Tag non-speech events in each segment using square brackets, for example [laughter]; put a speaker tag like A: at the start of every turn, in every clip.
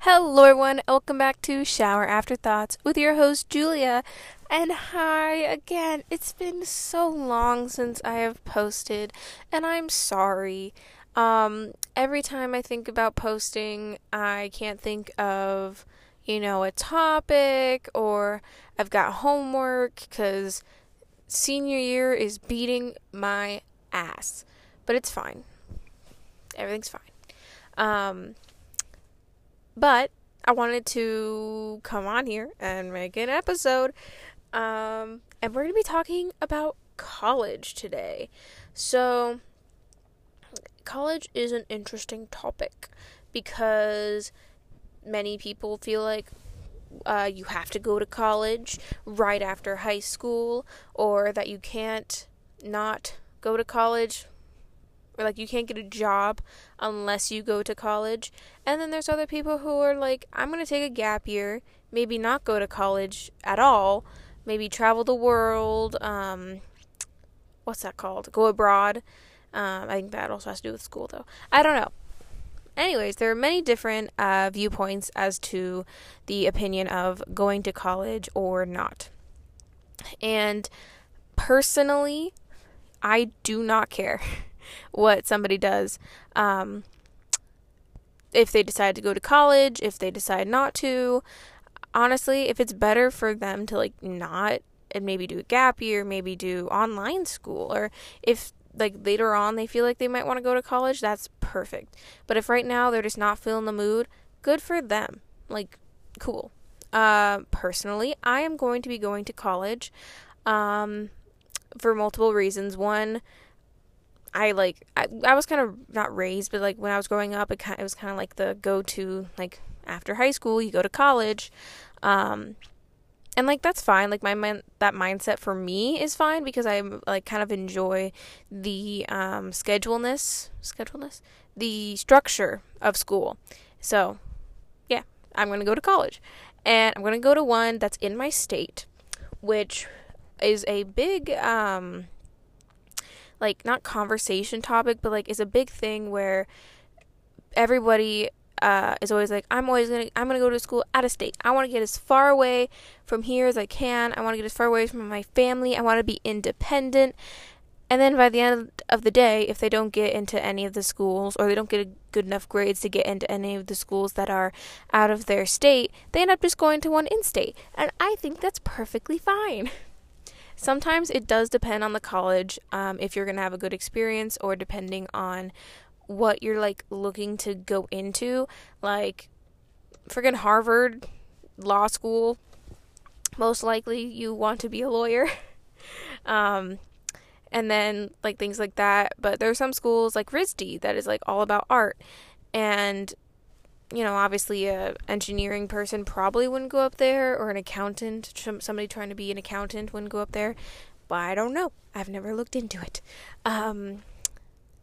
A: Hello, everyone. Welcome back to Shower Afterthoughts with your host, Julia. And hi again. It's been so long since I have posted, and I'm sorry. Um, every time I think about posting, I can't think of, you know, a topic or I've got homework because senior year is beating my ass. But it's fine. Everything's fine. Um, but I wanted to come on here and make an episode. Um, and we're going to be talking about college today. So, college is an interesting topic because many people feel like uh, you have to go to college right after high school, or that you can't not go to college or like you can't get a job unless you go to college. And then there's other people who are like, I'm going to take a gap year, maybe not go to college at all, maybe travel the world, um, what's that called? Go abroad. Um, I think that also has to do with school though. I don't know. Anyways, there are many different uh, viewpoints as to the opinion of going to college or not. And personally, I do not care. [laughs] what somebody does. Um, if they decide to go to college, if they decide not to, honestly, if it's better for them to like not and maybe do a gap year, maybe do online school, or if like later on they feel like they might want to go to college, that's perfect. But if right now they're just not feeling the mood, good for them. Like, cool. Uh, personally, I am going to be going to college um, for multiple reasons. One, I like I, I was kind of not raised, but like when I was growing up, it kind it was kind of like the go to like after high school, you go to college, um, and like that's fine. Like my mind that mindset for me is fine because I like kind of enjoy the um, scheduleness, scheduleness, the structure of school. So, yeah, I'm gonna go to college, and I'm gonna go to one that's in my state, which is a big um like not conversation topic, but like is a big thing where everybody uh, is always like, I'm always gonna, I'm gonna go to school out of state. I want to get as far away from here as I can. I want to get as far away from my family. I want to be independent. And then by the end of the day, if they don't get into any of the schools or they don't get good enough grades to get into any of the schools that are out of their state, they end up just going to one in state. And I think that's perfectly fine. [laughs] Sometimes it does depend on the college um, if you're going to have a good experience or depending on what you're like looking to go into. Like, friggin' Harvard Law School, most likely you want to be a lawyer. [laughs] um, and then like things like that. But there are some schools like RISD that is like all about art. And you know, obviously a engineering person probably wouldn't go up there or an accountant, somebody trying to be an accountant wouldn't go up there, but I don't know. I've never looked into it. Um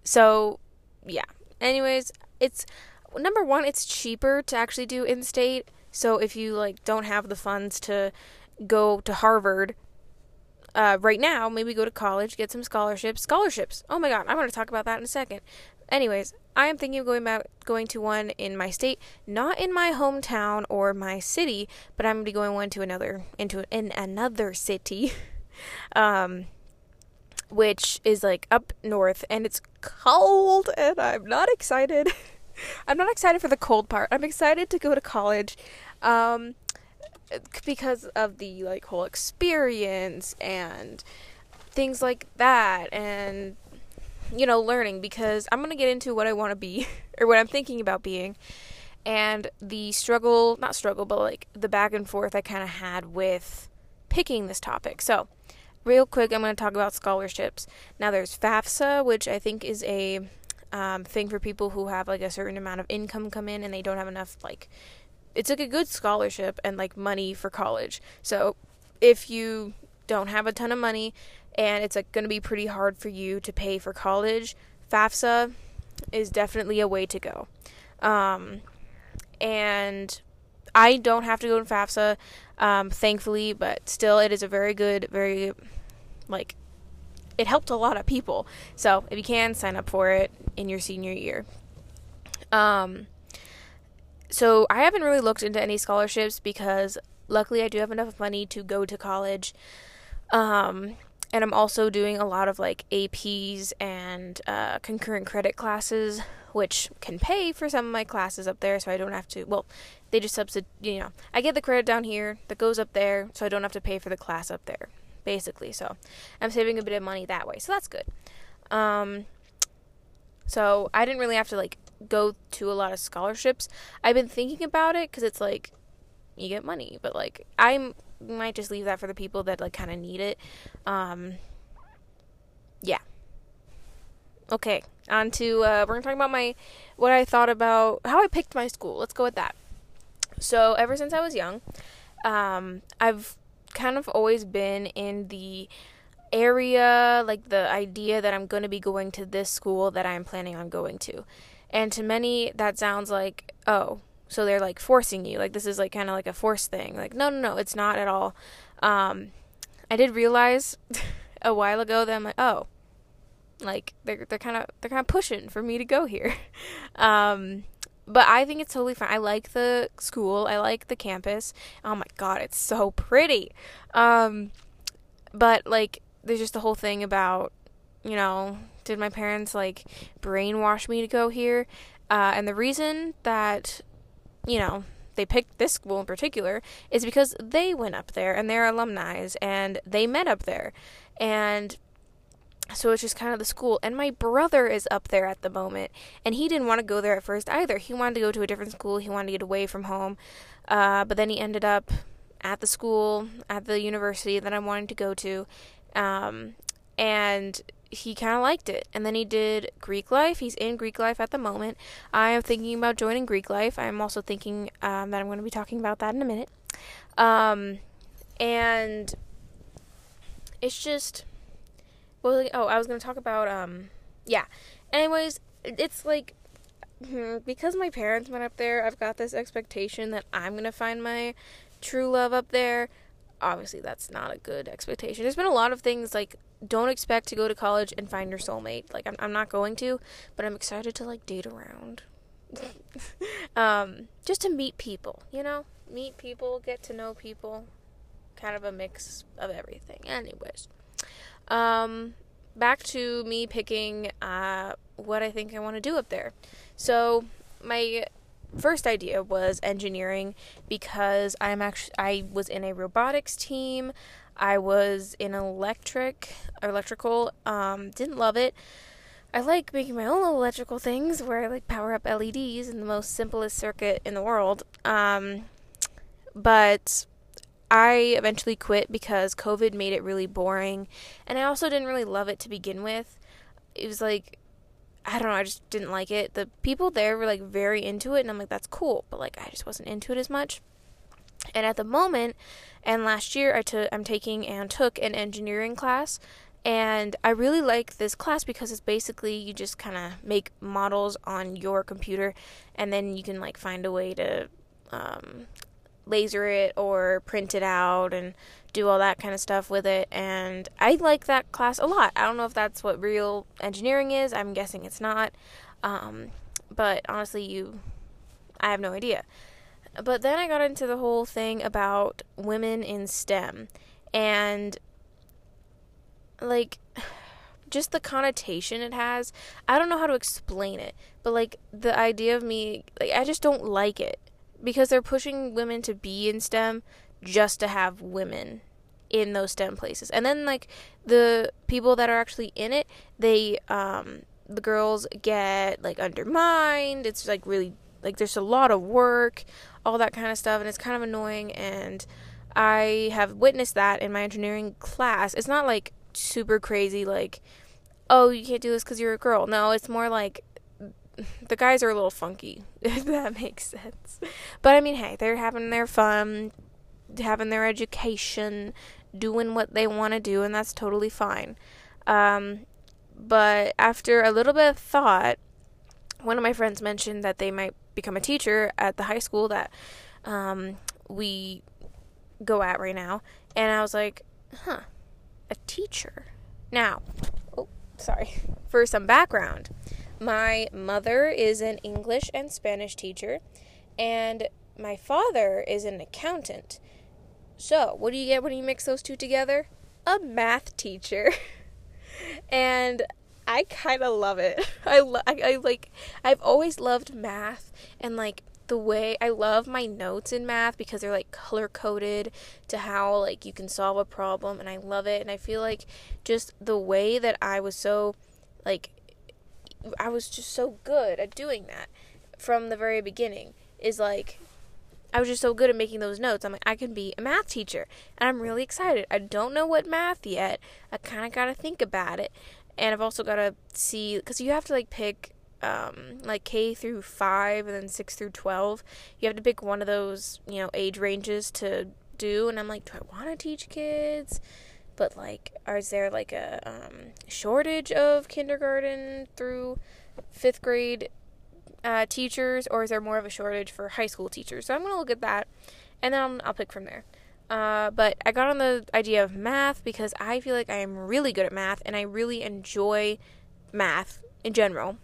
A: so yeah. Anyways, it's number 1 it's cheaper to actually do in-state. So if you like don't have the funds to go to Harvard uh, right now, maybe go to college, get some scholarships. Scholarships. Oh my god, I want to talk about that in a second. Anyways, I am thinking of going about going to one in my state, not in my hometown or my city, but I'm gonna be going one to another into in another city, [laughs] um, which is like up north, and it's cold, and I'm not excited. [laughs] I'm not excited for the cold part. I'm excited to go to college, um, because of the like whole experience and things like that, and you know, learning because I'm going to get into what I want to be [laughs] or what I'm thinking about being and the struggle, not struggle, but like the back and forth I kind of had with picking this topic. So, real quick, I'm going to talk about scholarships. Now, there's FAFSA, which I think is a um, thing for people who have like a certain amount of income come in and they don't have enough, like, it's like a good scholarship and like money for college. So, if you don't have a ton of money and it's like going to be pretty hard for you to pay for college, FAFSA is definitely a way to go. Um, and I don't have to go to FAFSA, um, thankfully, but still, it is a very good, very like it helped a lot of people. So if you can sign up for it in your senior year. Um, so I haven't really looked into any scholarships because luckily I do have enough money to go to college. Um, and I'm also doing a lot of like APs and uh, concurrent credit classes, which can pay for some of my classes up there, so I don't have to. Well, they just subsidize. You know, I get the credit down here that goes up there, so I don't have to pay for the class up there, basically. So I'm saving a bit of money that way, so that's good. Um, so I didn't really have to like go to a lot of scholarships. I've been thinking about it because it's like you get money, but like I might just leave that for the people that like kind of need it. Um, yeah. Okay, on to uh, we're gonna talk about my what I thought about how I picked my school. Let's go with that. So ever since I was young, um, I've kind of always been in the area, like the idea that I'm going to be going to this school that I'm planning on going to. And to many, that sounds like, oh, so they're like forcing you. Like this is like kind of like a force thing. Like, no, no, no, it's not at all. Um, I did realize [laughs] a while ago that I'm like, oh, like they're they're kind of they're kind of pushing for me to go here. [laughs] um, but I think it's totally fine. I like the school. I like the campus. Oh my god, it's so pretty. Um, but like there's just the whole thing about, you know, did my parents like brainwash me to go here? Uh, and the reason that, you know, they picked this school in particular is because they went up there and they're alumni and they met up there. And so it's just kind of the school. And my brother is up there at the moment. And he didn't want to go there at first either. He wanted to go to a different school, he wanted to get away from home. Uh, but then he ended up at the school, at the university that I wanted to go to. Um, and he kind of liked it. And then he did Greek life. He's in Greek life at the moment. I am thinking about joining Greek life. I'm also thinking um, that I'm going to be talking about that in a minute. Um, and it's just, well, oh, I was going to talk about, um, yeah. Anyways, it's like, hmm, because my parents went up there, I've got this expectation that I'm going to find my true love up there obviously that's not a good expectation. There's been a lot of things like don't expect to go to college and find your soulmate. Like I'm I'm not going to, but I'm excited to like date around. [laughs] um just to meet people, you know? Meet people, get to know people. Kind of a mix of everything. Anyways. Um back to me picking uh what I think I want to do up there. So my first idea was engineering because I'm actually I was in a robotics team. I was in electric electrical. Um, didn't love it. I like making my own electrical things where I like power up LEDs in the most simplest circuit in the world. Um, but I eventually quit because COVID made it really boring, and I also didn't really love it to begin with. It was like I don't know, I just didn't like it. The people there were like very into it, and I'm like, that's cool, but like I just wasn't into it as much. And at the moment, and last year, I took I'm taking and took an engineering class, and I really like this class because it's basically you just kind of make models on your computer, and then you can like find a way to um, laser it or print it out and do all that kind of stuff with it. And I like that class a lot. I don't know if that's what real engineering is. I'm guessing it's not. Um, but honestly, you, I have no idea. But then I got into the whole thing about women in STEM and like just the connotation it has. I don't know how to explain it, but like the idea of me, like I just don't like it because they're pushing women to be in STEM just to have women in those STEM places. And then like the people that are actually in it, they um the girls get like undermined. It's like really like there's a lot of work, all that kind of stuff and it's kind of annoying and I have witnessed that in my engineering class. It's not like super crazy like oh, you can't do this cuz you're a girl. No, it's more like the guys are a little funky, [laughs] if that makes sense. But I mean, hey, they're having their fun, having their education, doing what they want to do, and that's totally fine. Um, but after a little bit of thought, one of my friends mentioned that they might become a teacher at the high school that um, we go at right now. And I was like, huh, a teacher. Now, oh, sorry. [laughs] For some background, my mother is an English and Spanish teacher, And my father is an accountant. So, what do you get when you mix those two together? A math teacher. [laughs] and I kind of love it. [laughs] I, lo- I, I like I've always loved math and like the way I love my notes in math because they're like color coded to how like you can solve a problem and I love it and I feel like just the way that I was so like I was just so good at doing that from the very beginning is like I was just so good at making those notes. I'm like, I can be a math teacher. And I'm really excited. I don't know what math yet. I kind of got to think about it. And I've also got to see, because you have to like pick um, like K through 5 and then 6 through 12. You have to pick one of those, you know, age ranges to do. And I'm like, do I want to teach kids? But like, is there like a um, shortage of kindergarten through fifth grade uh, teachers, or is there more of a shortage for high school teachers? So I'm gonna look at that, and then I'll, I'll pick from there. Uh, but I got on the idea of math because I feel like I am really good at math, and I really enjoy math in general.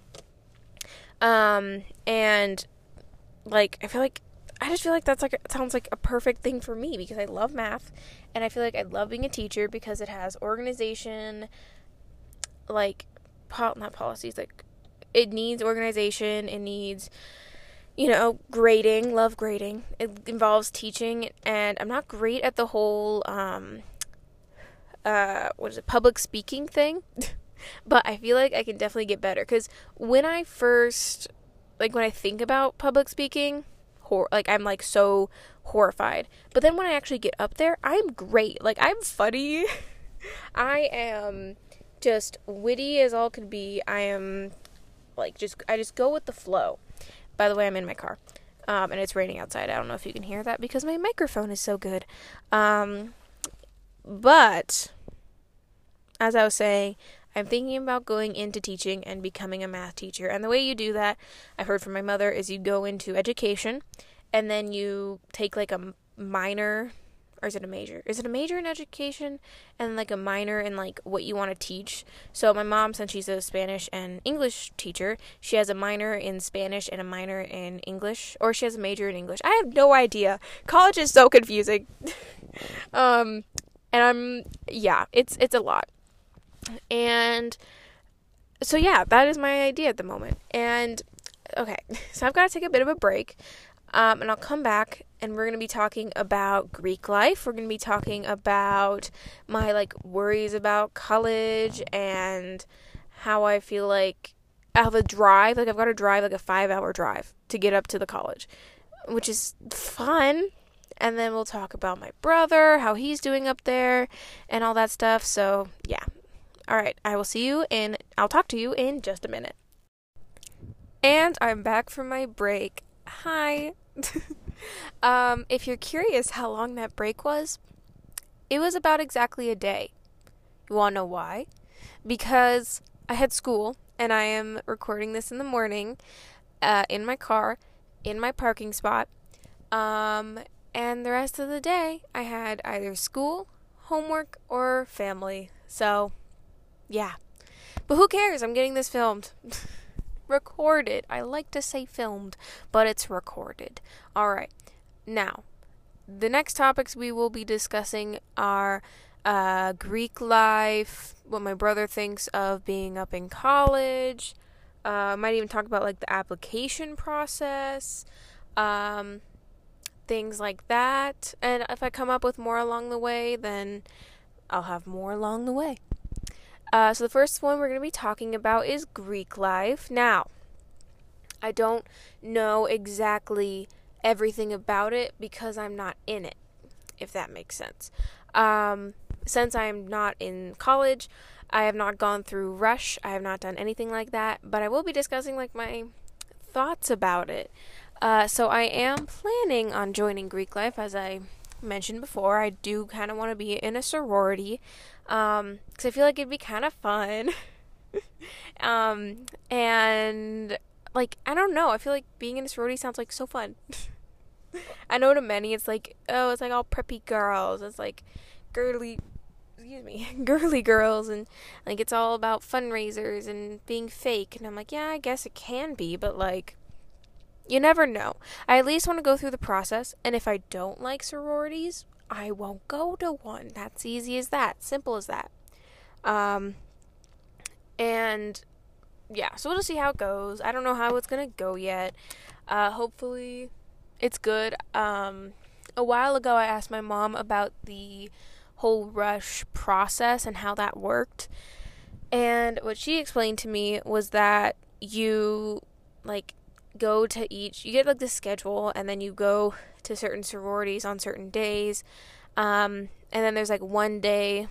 A: Um, and like I feel like I just feel like that's like sounds like a perfect thing for me because I love math, and I feel like I love being a teacher because it has organization, like, po- not policies, like it needs organization, it needs you know, grading, love grading. It involves teaching and I'm not great at the whole um uh what is it, public speaking thing. [laughs] but I feel like I can definitely get better cuz when I first like when I think about public speaking, hor- like I'm like so horrified. But then when I actually get up there, I'm great. Like I'm funny. [laughs] I am just witty as all could be. I am like just I just go with the flow. By the way, I'm in my car. Um, and it's raining outside. I don't know if you can hear that because my microphone is so good. Um, but as I was saying, I'm thinking about going into teaching and becoming a math teacher. And the way you do that, I've heard from my mother, is you go into education and then you take like a minor or is it a major? Is it a major in education and like a minor in like what you want to teach? So my mom, since she's a Spanish and English teacher, she has a minor in Spanish and a minor in English, or she has a major in English. I have no idea. College is so confusing. [laughs] um, and I'm yeah, it's it's a lot. And so yeah, that is my idea at the moment. And okay, [laughs] so I've got to take a bit of a break. Um, and I'll come back and we're going to be talking about Greek life. We're going to be talking about my like worries about college and how I feel like I have a drive, like I've got to drive like a 5-hour drive to get up to the college, which is fun. And then we'll talk about my brother, how he's doing up there and all that stuff. So, yeah. All right, I will see you in I'll talk to you in just a minute. And I'm back from my break. Hi. [laughs] um, if you're curious how long that break was, it was about exactly a day. You want to know why? Because I had school and I am recording this in the morning uh, in my car, in my parking spot. Um, and the rest of the day, I had either school, homework, or family. So, yeah. But who cares? I'm getting this filmed. [laughs] recorded. I like to say filmed, but it's recorded. All right. Now, the next topics we will be discussing are uh, Greek life, what my brother thinks of being up in college. Uh, might even talk about like the application process, um, things like that. And if I come up with more along the way, then I'll have more along the way. Uh, so the first one we're going to be talking about is Greek life. Now, I don't know exactly everything about it because I'm not in it, if that makes sense. Um, since I'm not in college, I have not gone through Rush. I have not done anything like that, but I will be discussing like my thoughts about it. Uh, so I am planning on joining Greek life, as I mentioned before. I do kind of want to be in a sorority because um, I feel like it'd be kind of fun. [laughs] um, and like I don't know, I feel like being in a sorority sounds like so fun. [laughs] I know to many it's like oh, it's like all preppy girls. It's like girly excuse me, [laughs] girly girls and like it's all about fundraisers and being fake and I'm like, yeah, I guess it can be, but like You never know. I at least want to go through the process, and if I don't like sororities, I won't go to one. That's easy as that. Simple as that. Um, and yeah, so we'll just see how it goes. I don't know how it's gonna go yet. Uh, hopefully, it's good. Um, a while ago, I asked my mom about the whole rush process and how that worked. And what she explained to me was that you like go to each you get like the schedule and then you go to certain sororities on certain days um, and then there's like one day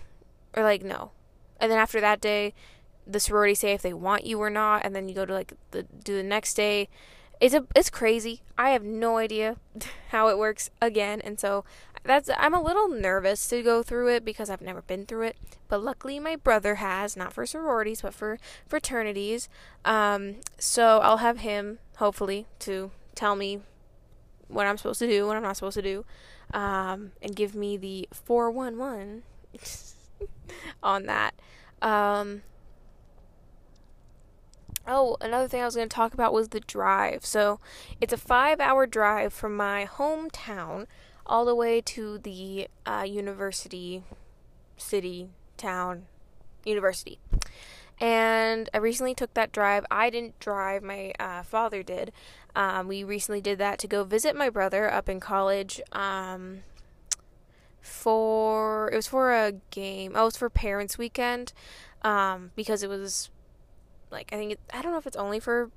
A: or like no. And then after that day the sorority say if they want you or not and then you go to like the do the next day. It's a it's crazy. I have no idea [laughs] how it works again and so that's i'm a little nervous to go through it because i've never been through it but luckily my brother has not for sororities but for fraternities um, so i'll have him hopefully to tell me what i'm supposed to do what i'm not supposed to do um, and give me the 411 [laughs] on that um, Oh, another thing I was going to talk about was the drive. So, it's a five hour drive from my hometown all the way to the uh, university, city, town, university. And I recently took that drive. I didn't drive, my uh, father did. Um, we recently did that to go visit my brother up in college. Um, for it was for a game. Oh, it was for Parents Weekend. Um, because it was like I think it, I don't know if it's only for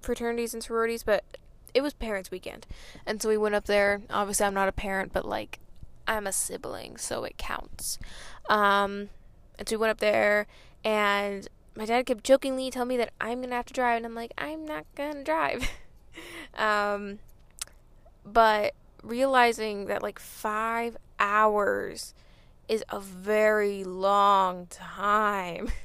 A: fraternities and sororities, but it was parents' weekend, and so we went up there. Obviously, I'm not a parent, but like I'm a sibling, so it counts. Um, and so we went up there, and my dad kept jokingly telling me that I'm gonna have to drive, and I'm like, I'm not gonna drive. [laughs] um, but realizing that like five hours is a very long time. [laughs]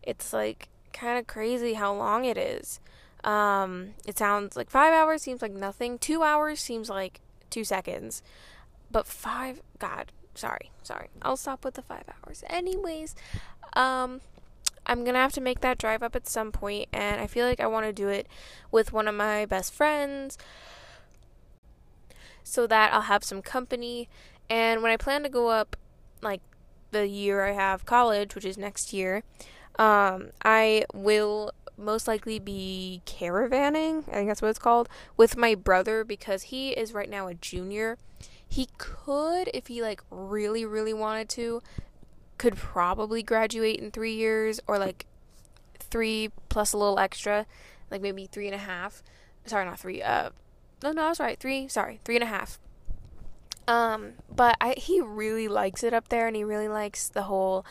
A: It's like kind of crazy how long it is. Um, it sounds like five hours seems like nothing. Two hours seems like two seconds. But five, God, sorry, sorry. I'll stop with the five hours. Anyways, um, I'm gonna have to make that drive up at some point, and I feel like I want to do it with one of my best friends so that I'll have some company. And when I plan to go up, like the year I have college, which is next year, um, I will most likely be caravanning, I think that's what it's called, with my brother because he is right now a junior. He could, if he like really, really wanted to, could probably graduate in three years or like three plus a little extra, like maybe three and a half. Sorry, not three. Uh, no, no, I was right. Three. Sorry, three and a half. Um, but I he really likes it up there, and he really likes the whole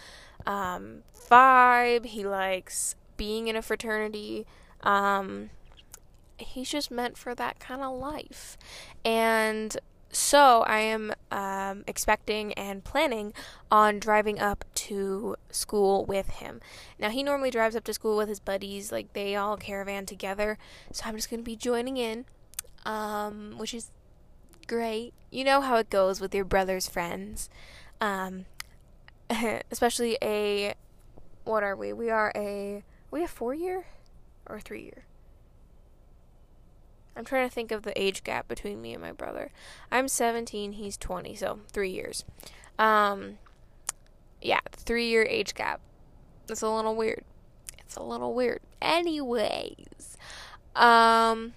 A: um, vibe. He likes being in a fraternity. Um, he's just meant for that kind of life. And so I am um, expecting and planning on driving up to school with him. Now, he normally drives up to school with his buddies, like they all caravan together. So I'm just going to be joining in, um, which is great. You know how it goes with your brother's friends. Um, [laughs] especially a what are we? We are a we a four year or three year. I'm trying to think of the age gap between me and my brother. I'm 17, he's 20, so three years. Um, yeah, three year age gap. It's a little weird. It's a little weird. Anyways, um,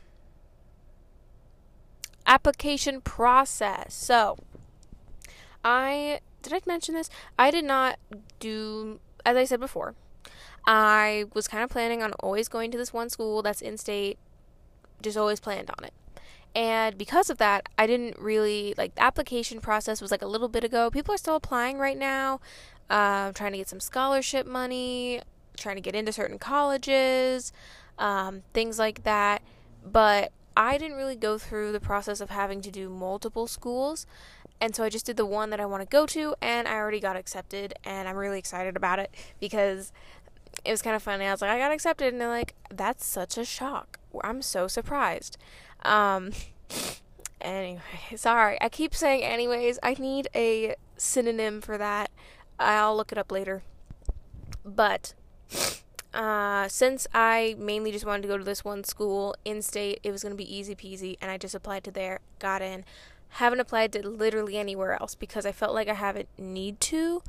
A: application process. So, I did I mention this? I did not do, as I said before, I was kind of planning on always going to this one school that's in state, just always planned on it. And because of that, I didn't really like the application process was like a little bit ago. People are still applying right now, uh, trying to get some scholarship money, trying to get into certain colleges, um, things like that. But I didn't really go through the process of having to do multiple schools. And so I just did the one that I want to go to, and I already got accepted, and I'm really excited about it because it was kind of funny. I was like, I got accepted, and they're like, that's such a shock. I'm so surprised. Um, [laughs] anyway, sorry. I keep saying anyways. I need a synonym for that. I'll look it up later. But uh, since I mainly just wanted to go to this one school in state, it was going to be easy peasy, and I just applied to there, got in. Haven't applied to literally anywhere else because I felt like I haven't need to,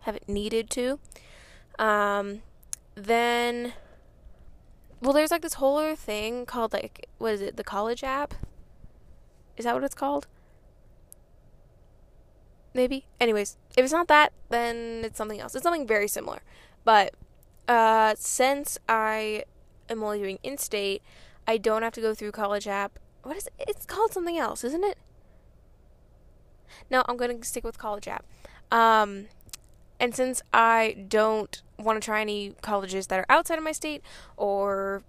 A: haven't needed to. Um, then, well, there's like this whole other thing called like what is it? The college app. Is that what it's called? Maybe. Anyways, if it's not that, then it's something else. It's something very similar, but uh, since I am only doing in state, I don't have to go through college app. What is it? It's called something else, isn't it? No, I'm to stick with college app. Um, and since I don't want to try any colleges that are outside of my state or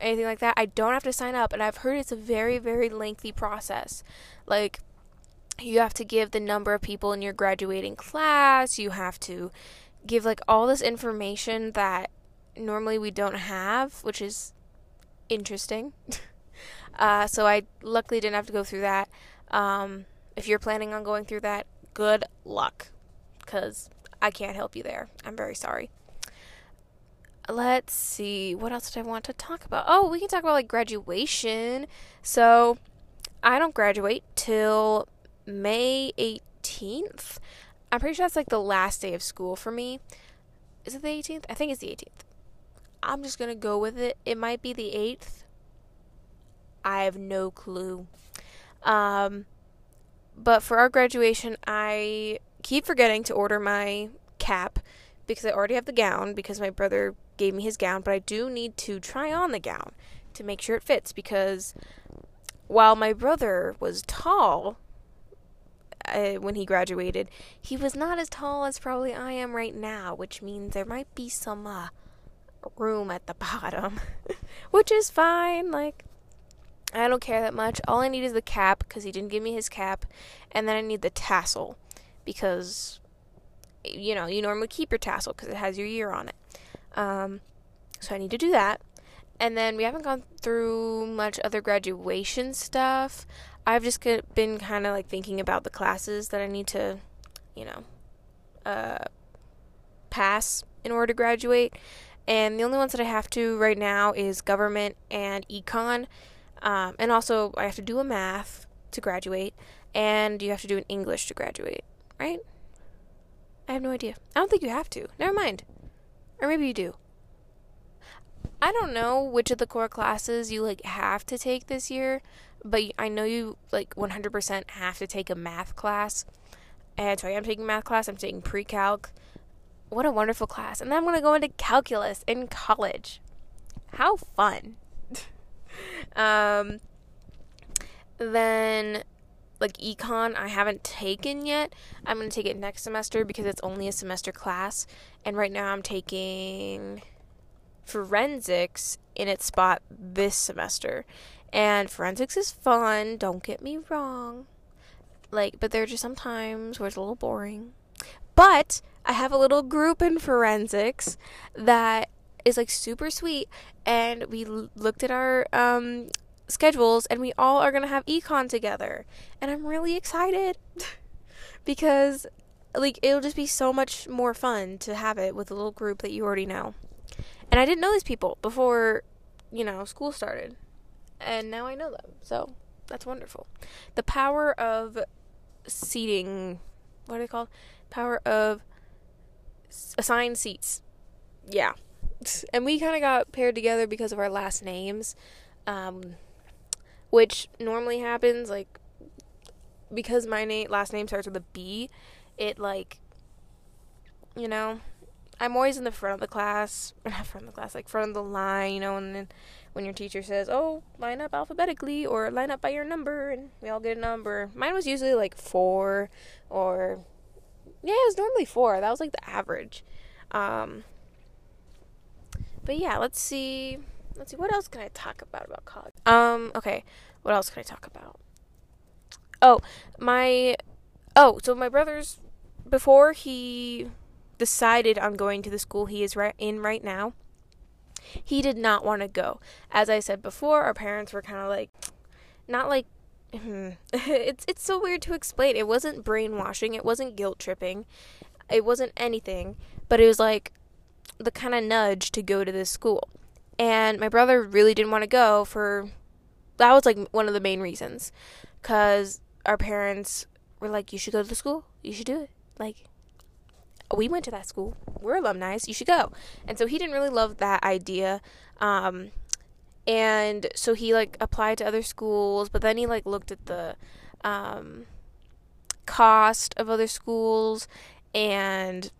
A: anything like that, I don't have to sign up. And I've heard it's a very, very lengthy process. Like, you have to give the number of people in your graduating class, you have to give like all this information that normally we don't have, which is interesting. [laughs] uh, so I luckily didn't have to go through that. Um, if you're planning on going through that, good luck, because I can't help you there. I'm very sorry. Let's see, what else did I want to talk about? Oh, we can talk about like graduation. So I don't graduate till May 18th. I'm pretty sure that's like the last day of school for me. Is it the 18th? I think it's the 18th. I'm just going to go with it. It might be the 8th. I have no clue. Um, but for our graduation, I keep forgetting to order my cap because I already have the gown because my brother gave me his gown, but I do need to try on the gown to make sure it fits because while my brother was tall, uh, when he graduated, he was not as tall as probably I am right now, which means there might be some uh, room at the [laughs] bottom, which is fine. Like, I don't care that much. All I need is the cap because he didn't give me his cap, and then I need the tassel because you know you normally keep your tassel because it has your year on it. Um, so I need to do that. And then we haven't gone through much other graduation stuff. I've just been kind of like thinking about the classes that I need to, you know, uh, pass in order to graduate. And the only ones that I have to right now is government and econ. Um, and also, I have to do a math to graduate, and you have to do an English to graduate, right? I have no idea. I don't think you have to. Never mind. Or maybe you do. I don't know which of the core classes you like have to take this year, but I know you like 100% have to take a math class. And so I am taking math class. I'm taking pre-calc. What a wonderful class. And then I'm going to go into calculus in college. How fun. [laughs] um then like econ I haven't taken yet. I'm going to take it next semester because it's only a semester class and right now I'm taking forensics in its spot this semester. And forensics is fun, don't get me wrong. Like, but there are just some times where it's a little boring. But I have a little group in forensics that is like super sweet and we looked at our um schedules and we all are going to have econ together. And I'm really excited [laughs] because like it'll just be so much more fun to have it with a little group that you already know. And I didn't know these people before, you know, school started and now I know them. So that's wonderful. The power of seating, what are they called? Power of assigned seats. Yeah. [laughs] And we kind of got paired together because of our last names, um, which normally happens like because my name last name starts with a B. It like, you know, I'm always in the front of the class, [laughs] not front of the class, like front of the line, you know, and then when your teacher says, "Oh, line up alphabetically or line up by your number," and we all get a number. Mine was usually like four, or yeah, it was normally four. That was like the average. Um, but yeah, let's see. Let's see. What else can I talk about about college? Um, okay. What else can I talk about? Oh, my. Oh, so my brother's before he decided on going to the school he is right in right now he did not want to go. As I said before, our parents were kind of like, not like, hmm, [laughs] it's it's so weird to explain. It wasn't brainwashing. It wasn't guilt tripping. It wasn't anything. But it was like, the kind of nudge to go to this school. And my brother really didn't want to go for that was like one of the main reasons cuz our parents were like you should go to the school. You should do it. Like we went to that school. We're alumni. You should go. And so he didn't really love that idea. Um, and so he like applied to other schools, but then he like looked at the um, cost of other schools and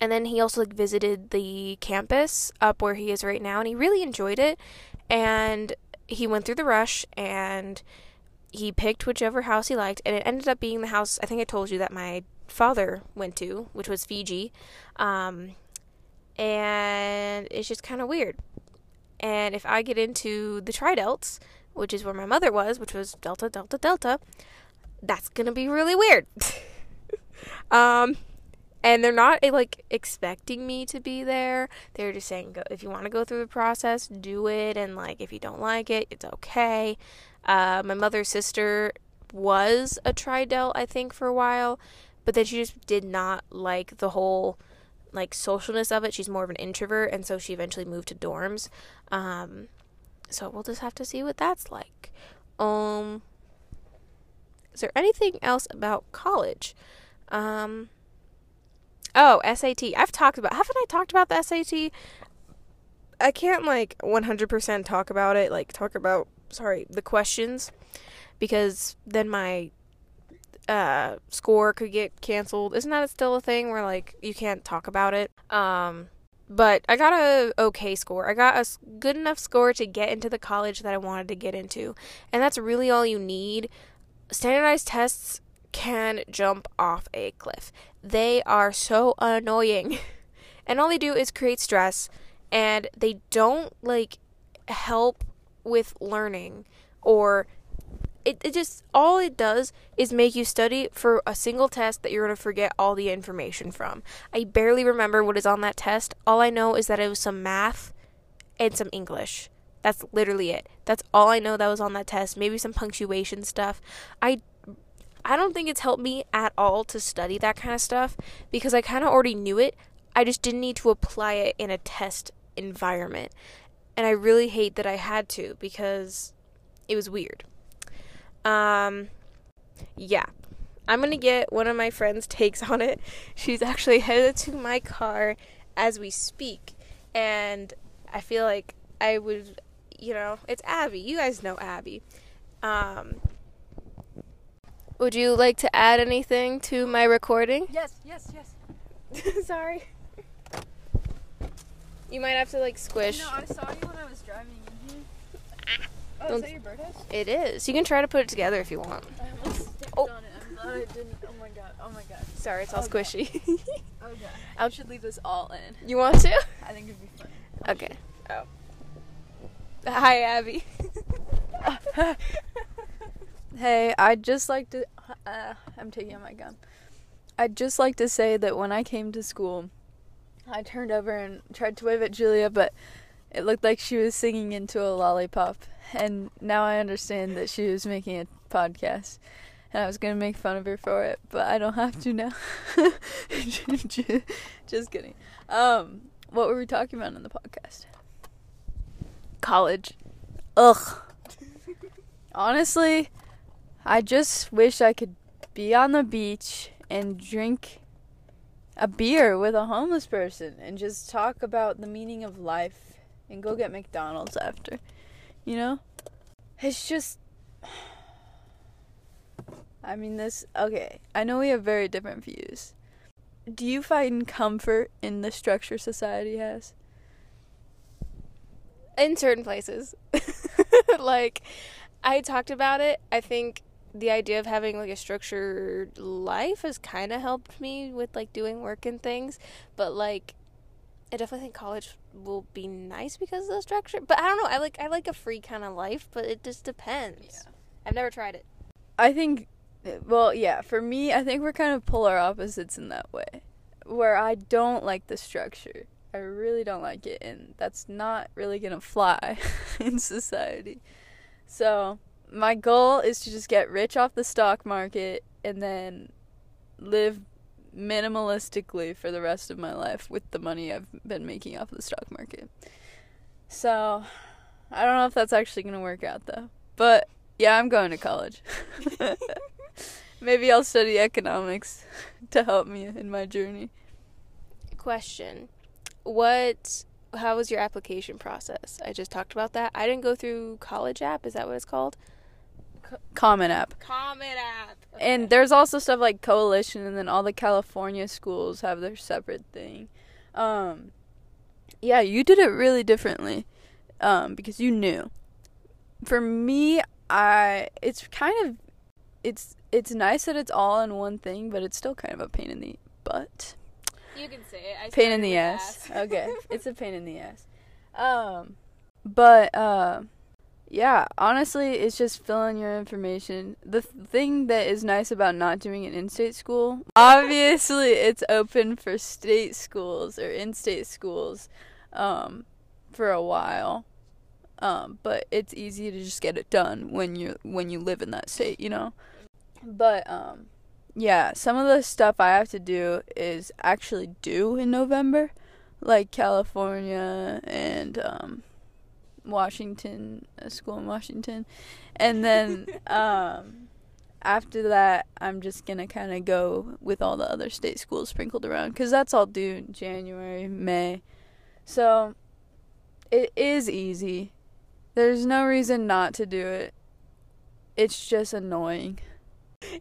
A: and then he also like visited the campus up where he is right now and he really enjoyed it and he went through the rush and he picked whichever house he liked and it ended up being the house I think I told you that my father went to, which was Fiji. Um, and it's just kind of weird. And if I get into the Tri-Delts, which is where my mother was, which was Delta, Delta, Delta, that's gonna be really weird. [laughs] um, and they're not eh, like expecting me to be there. They're just saying, go, if you want to go through the process, do it, and like if you don't like it, it's okay. Uh, my mother's sister was a Tri-Delt, I think, for a while, but then she just did not like the whole like socialness of it. She's more of an introvert, and so she eventually moved to dorms. Um, so we'll just have to see what that's like. Um, is there anything else about college? Um, oh, SAT. I've talked about. Haven't I talked about the SAT? I can't like 100% talk about it. Like talk about sorry the questions because then my uh, score could get canceled. Isn't that still a thing where like you can't talk about it? Um, but I got a okay score. I got a good enough score to get into the college that I wanted to get into, and that's really all you need. Standardized tests can jump off a cliff. They are so annoying. [laughs] and all they do is create stress and they don't like help with learning or it, it just all it does is make you study for a single test that you're going to forget all the information from. I barely remember what is on that test. All I know is that it was some math and some English. That's literally it. That's all I know that was on that test. Maybe some punctuation stuff. I I don't think it's helped me at all to study that kind of stuff because I kind of already knew it. I just didn't need to apply it in a test environment. And I really hate that I had to because it was weird. Um, yeah. I'm gonna get one of my friends' [laughs] takes on it. She's actually headed to my car as we speak, and I feel like I would, you know, it's Abby. You guys know Abby. Um, would you like to add anything to my recording?
B: Yes, yes,
A: yes. [laughs] Sorry. You might have to like squish.
B: No, I saw you when I was driving in here. Oh, is that your birdhouse?
A: It is. You can try to put it together if you want.
B: I almost stepped oh. on it. I'm glad I didn't. Oh my god. Oh my god.
A: Sorry, it's all oh squishy.
B: oh god. [laughs] I should leave this all in.
A: You want to?
B: I think it'd be fun.
A: Okay. Oh. Hi, Abby. [laughs]
B: hey, I'd just like to. Uh, I'm taking out my gun. I'd just like to say that when I came to school, I turned over and tried to wave at Julia, but it looked like she was singing into a lollipop and now I understand that she was making a podcast. And I was gonna make fun of her for it, but I don't have to now. [laughs] Just kidding. Um, what were we talking about in the podcast?
A: College.
B: Ugh. Honestly, I just wish I could be on the beach and drink a beer with a homeless person and just talk about the meaning of life and go get McDonald's after. You know? It's just. [sighs] I mean, this. Okay, I know we have very different views. Do you find comfort in the structure society has?
A: In certain places. [laughs] like, I talked about it. I think the idea of having like a structured life has kind of helped me with like doing work and things. But, like, I definitely think college will be nice because of the structure. But I don't know. I like I like a free kind of life, but it just depends. Yeah. I've never tried it.
B: I think eh, well, yeah, for me, I think we're kind of polar opposites in that way. Where I don't like the structure. I really don't like it and that's not really going to fly [laughs] in society. So, my goal is to just get rich off the stock market and then live minimalistically for the rest of my life with the money I've been making off of the stock market. So, I don't know if that's actually going to work out though. But yeah, I'm going to college. [laughs] Maybe I'll study economics [laughs] to help me in my journey.
A: Question. What how was your application process? I just talked about that. I didn't go through college app, is that what it's called?
B: Common App.
A: Common app.
B: And there's also stuff like Coalition, and then all the California schools have their separate thing. Um, yeah, you did it really differently um, because you knew. For me, I it's kind of it's it's nice that it's all in one thing, but it's still kind of a pain in the butt.
A: You can say it. I
B: pain in the ass. ass. okay, [laughs] it's a pain in the ass. Um, but uh, yeah, honestly, it's just filling your information. The th- thing that is nice about not doing an in-state school, obviously, it's open for state schools or in-state schools, um, for a while. Um, but it's easy to just get it done when you when you live in that state, you know. But um, yeah, some of the stuff I have to do is actually due in November, like California and um, Washington, a school in Washington, and then [laughs] um, after that, I'm just gonna kind of go with all the other state schools sprinkled around because that's all due in January, May. So it is easy. There's no reason not to do it. It's just annoying.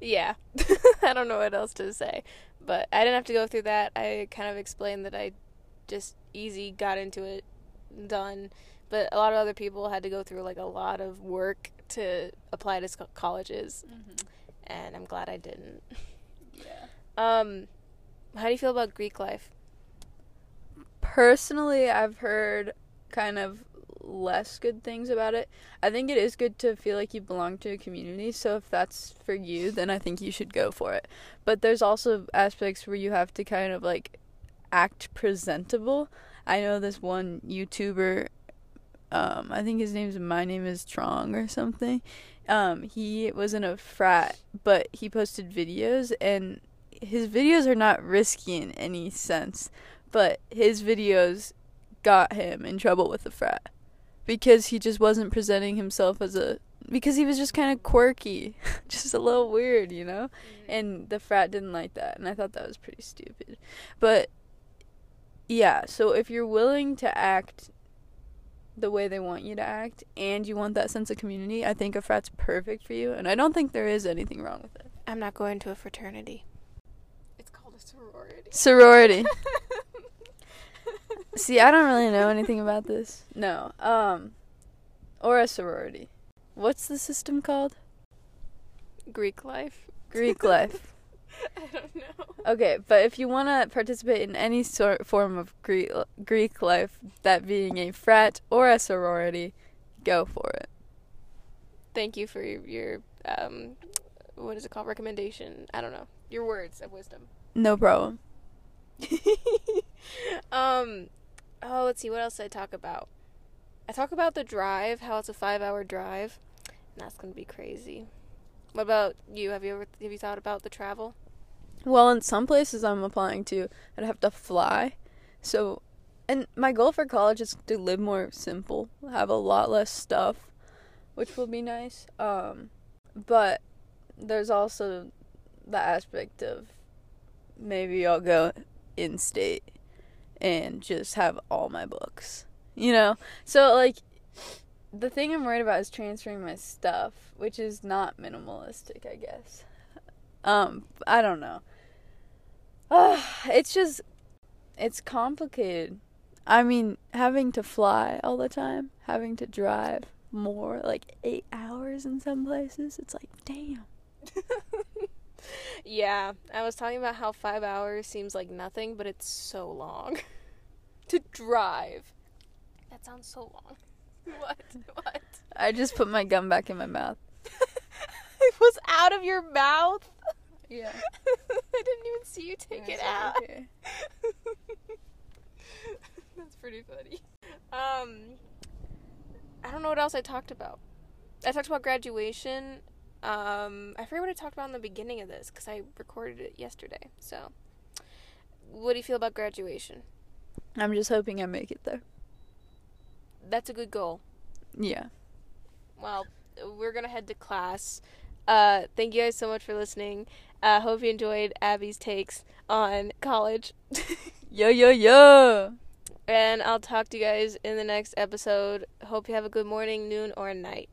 A: Yeah. [laughs] I don't know what else to say. But I didn't have to go through that. I kind of explained that I just easy got into it, done. But a lot of other people had to go through like a lot of work to apply to colleges. Mm-hmm. And I'm glad I didn't. [laughs]
B: Yeah.
A: Um how do you feel about Greek life?
B: Personally, I've heard kind of less good things about it. I think it is good to feel like you belong to a community. So if that's for you, then I think you should go for it. But there's also aspects where you have to kind of like act presentable. I know this one YouTuber um I think his name's my name is Trong or something. Um he was in a frat, but he posted videos and his videos are not risky in any sense, but his videos got him in trouble with the frat because he just wasn't presenting himself as a because he was just kind of quirky, [laughs] just a little weird, you know? Mm-hmm. And the frat didn't like that, and I thought that was pretty stupid. But yeah, so if you're willing to act the way they want you to act and you want that sense of community, I think a frat's perfect for you, and I don't think there is anything wrong with it.
A: I'm not going to a fraternity. It's called a sorority.
B: Sorority. [laughs] See, I don't really know anything about this. No. Um or a sorority. What's the system called?
A: Greek life.
B: Greek life. [laughs] [laughs]
A: I don't know.
B: Okay, but if you want to participate in any sort form of Greek Greek life, that being a frat or a sorority, go for it.
A: Thank you for your, your um what is it called recommendation? I don't know. Your words of wisdom.
B: No problem. [laughs]
A: um oh, let's see, what else did I talk about? I talk about the drive, how it's a five hour drive. And that's gonna be crazy. What about you? Have you ever have you thought about the travel?
B: Well, in some places I'm applying to, I'd have to fly. So, and my goal for college is to live more simple, have a lot less stuff, which will be nice. Um, but there's also the aspect of maybe I'll go in state and just have all my books. You know? So like the thing I'm worried about is transferring my stuff, which is not minimalistic, I guess. Um, I don't know. Uh, [sighs] it's just it's complicated. I mean, having to fly all the time, having to drive more, like 8 hours in some places, it's like, damn. [laughs]
A: yeah, I was talking about how five hours seems like nothing, but it's so long [laughs] to drive. That sounds so long. [laughs] What? What?
B: I just put my gum back in my mouth.
A: it was out of your mouth.
B: Yeah. [laughs]
A: I didn't even see you take it out. Okay. [laughs] [laughs] That's pretty funny. Um, I don't know what else I talked about. I talked about graduation um, I forget what I talked about in the beginning of this because I recorded it yesterday. So, what do you feel about graduation?
B: I'm just hoping I make it there.
A: That's a good goal.
B: Yeah.
A: Well, we're gonna head to class. Uh, thank you guys so much for listening. Uh, hope you enjoyed Abby's takes on college.
B: Yo yo yo.
A: and I'll talk to you guys in the next episode. Hope you have a good morning, noon, or night.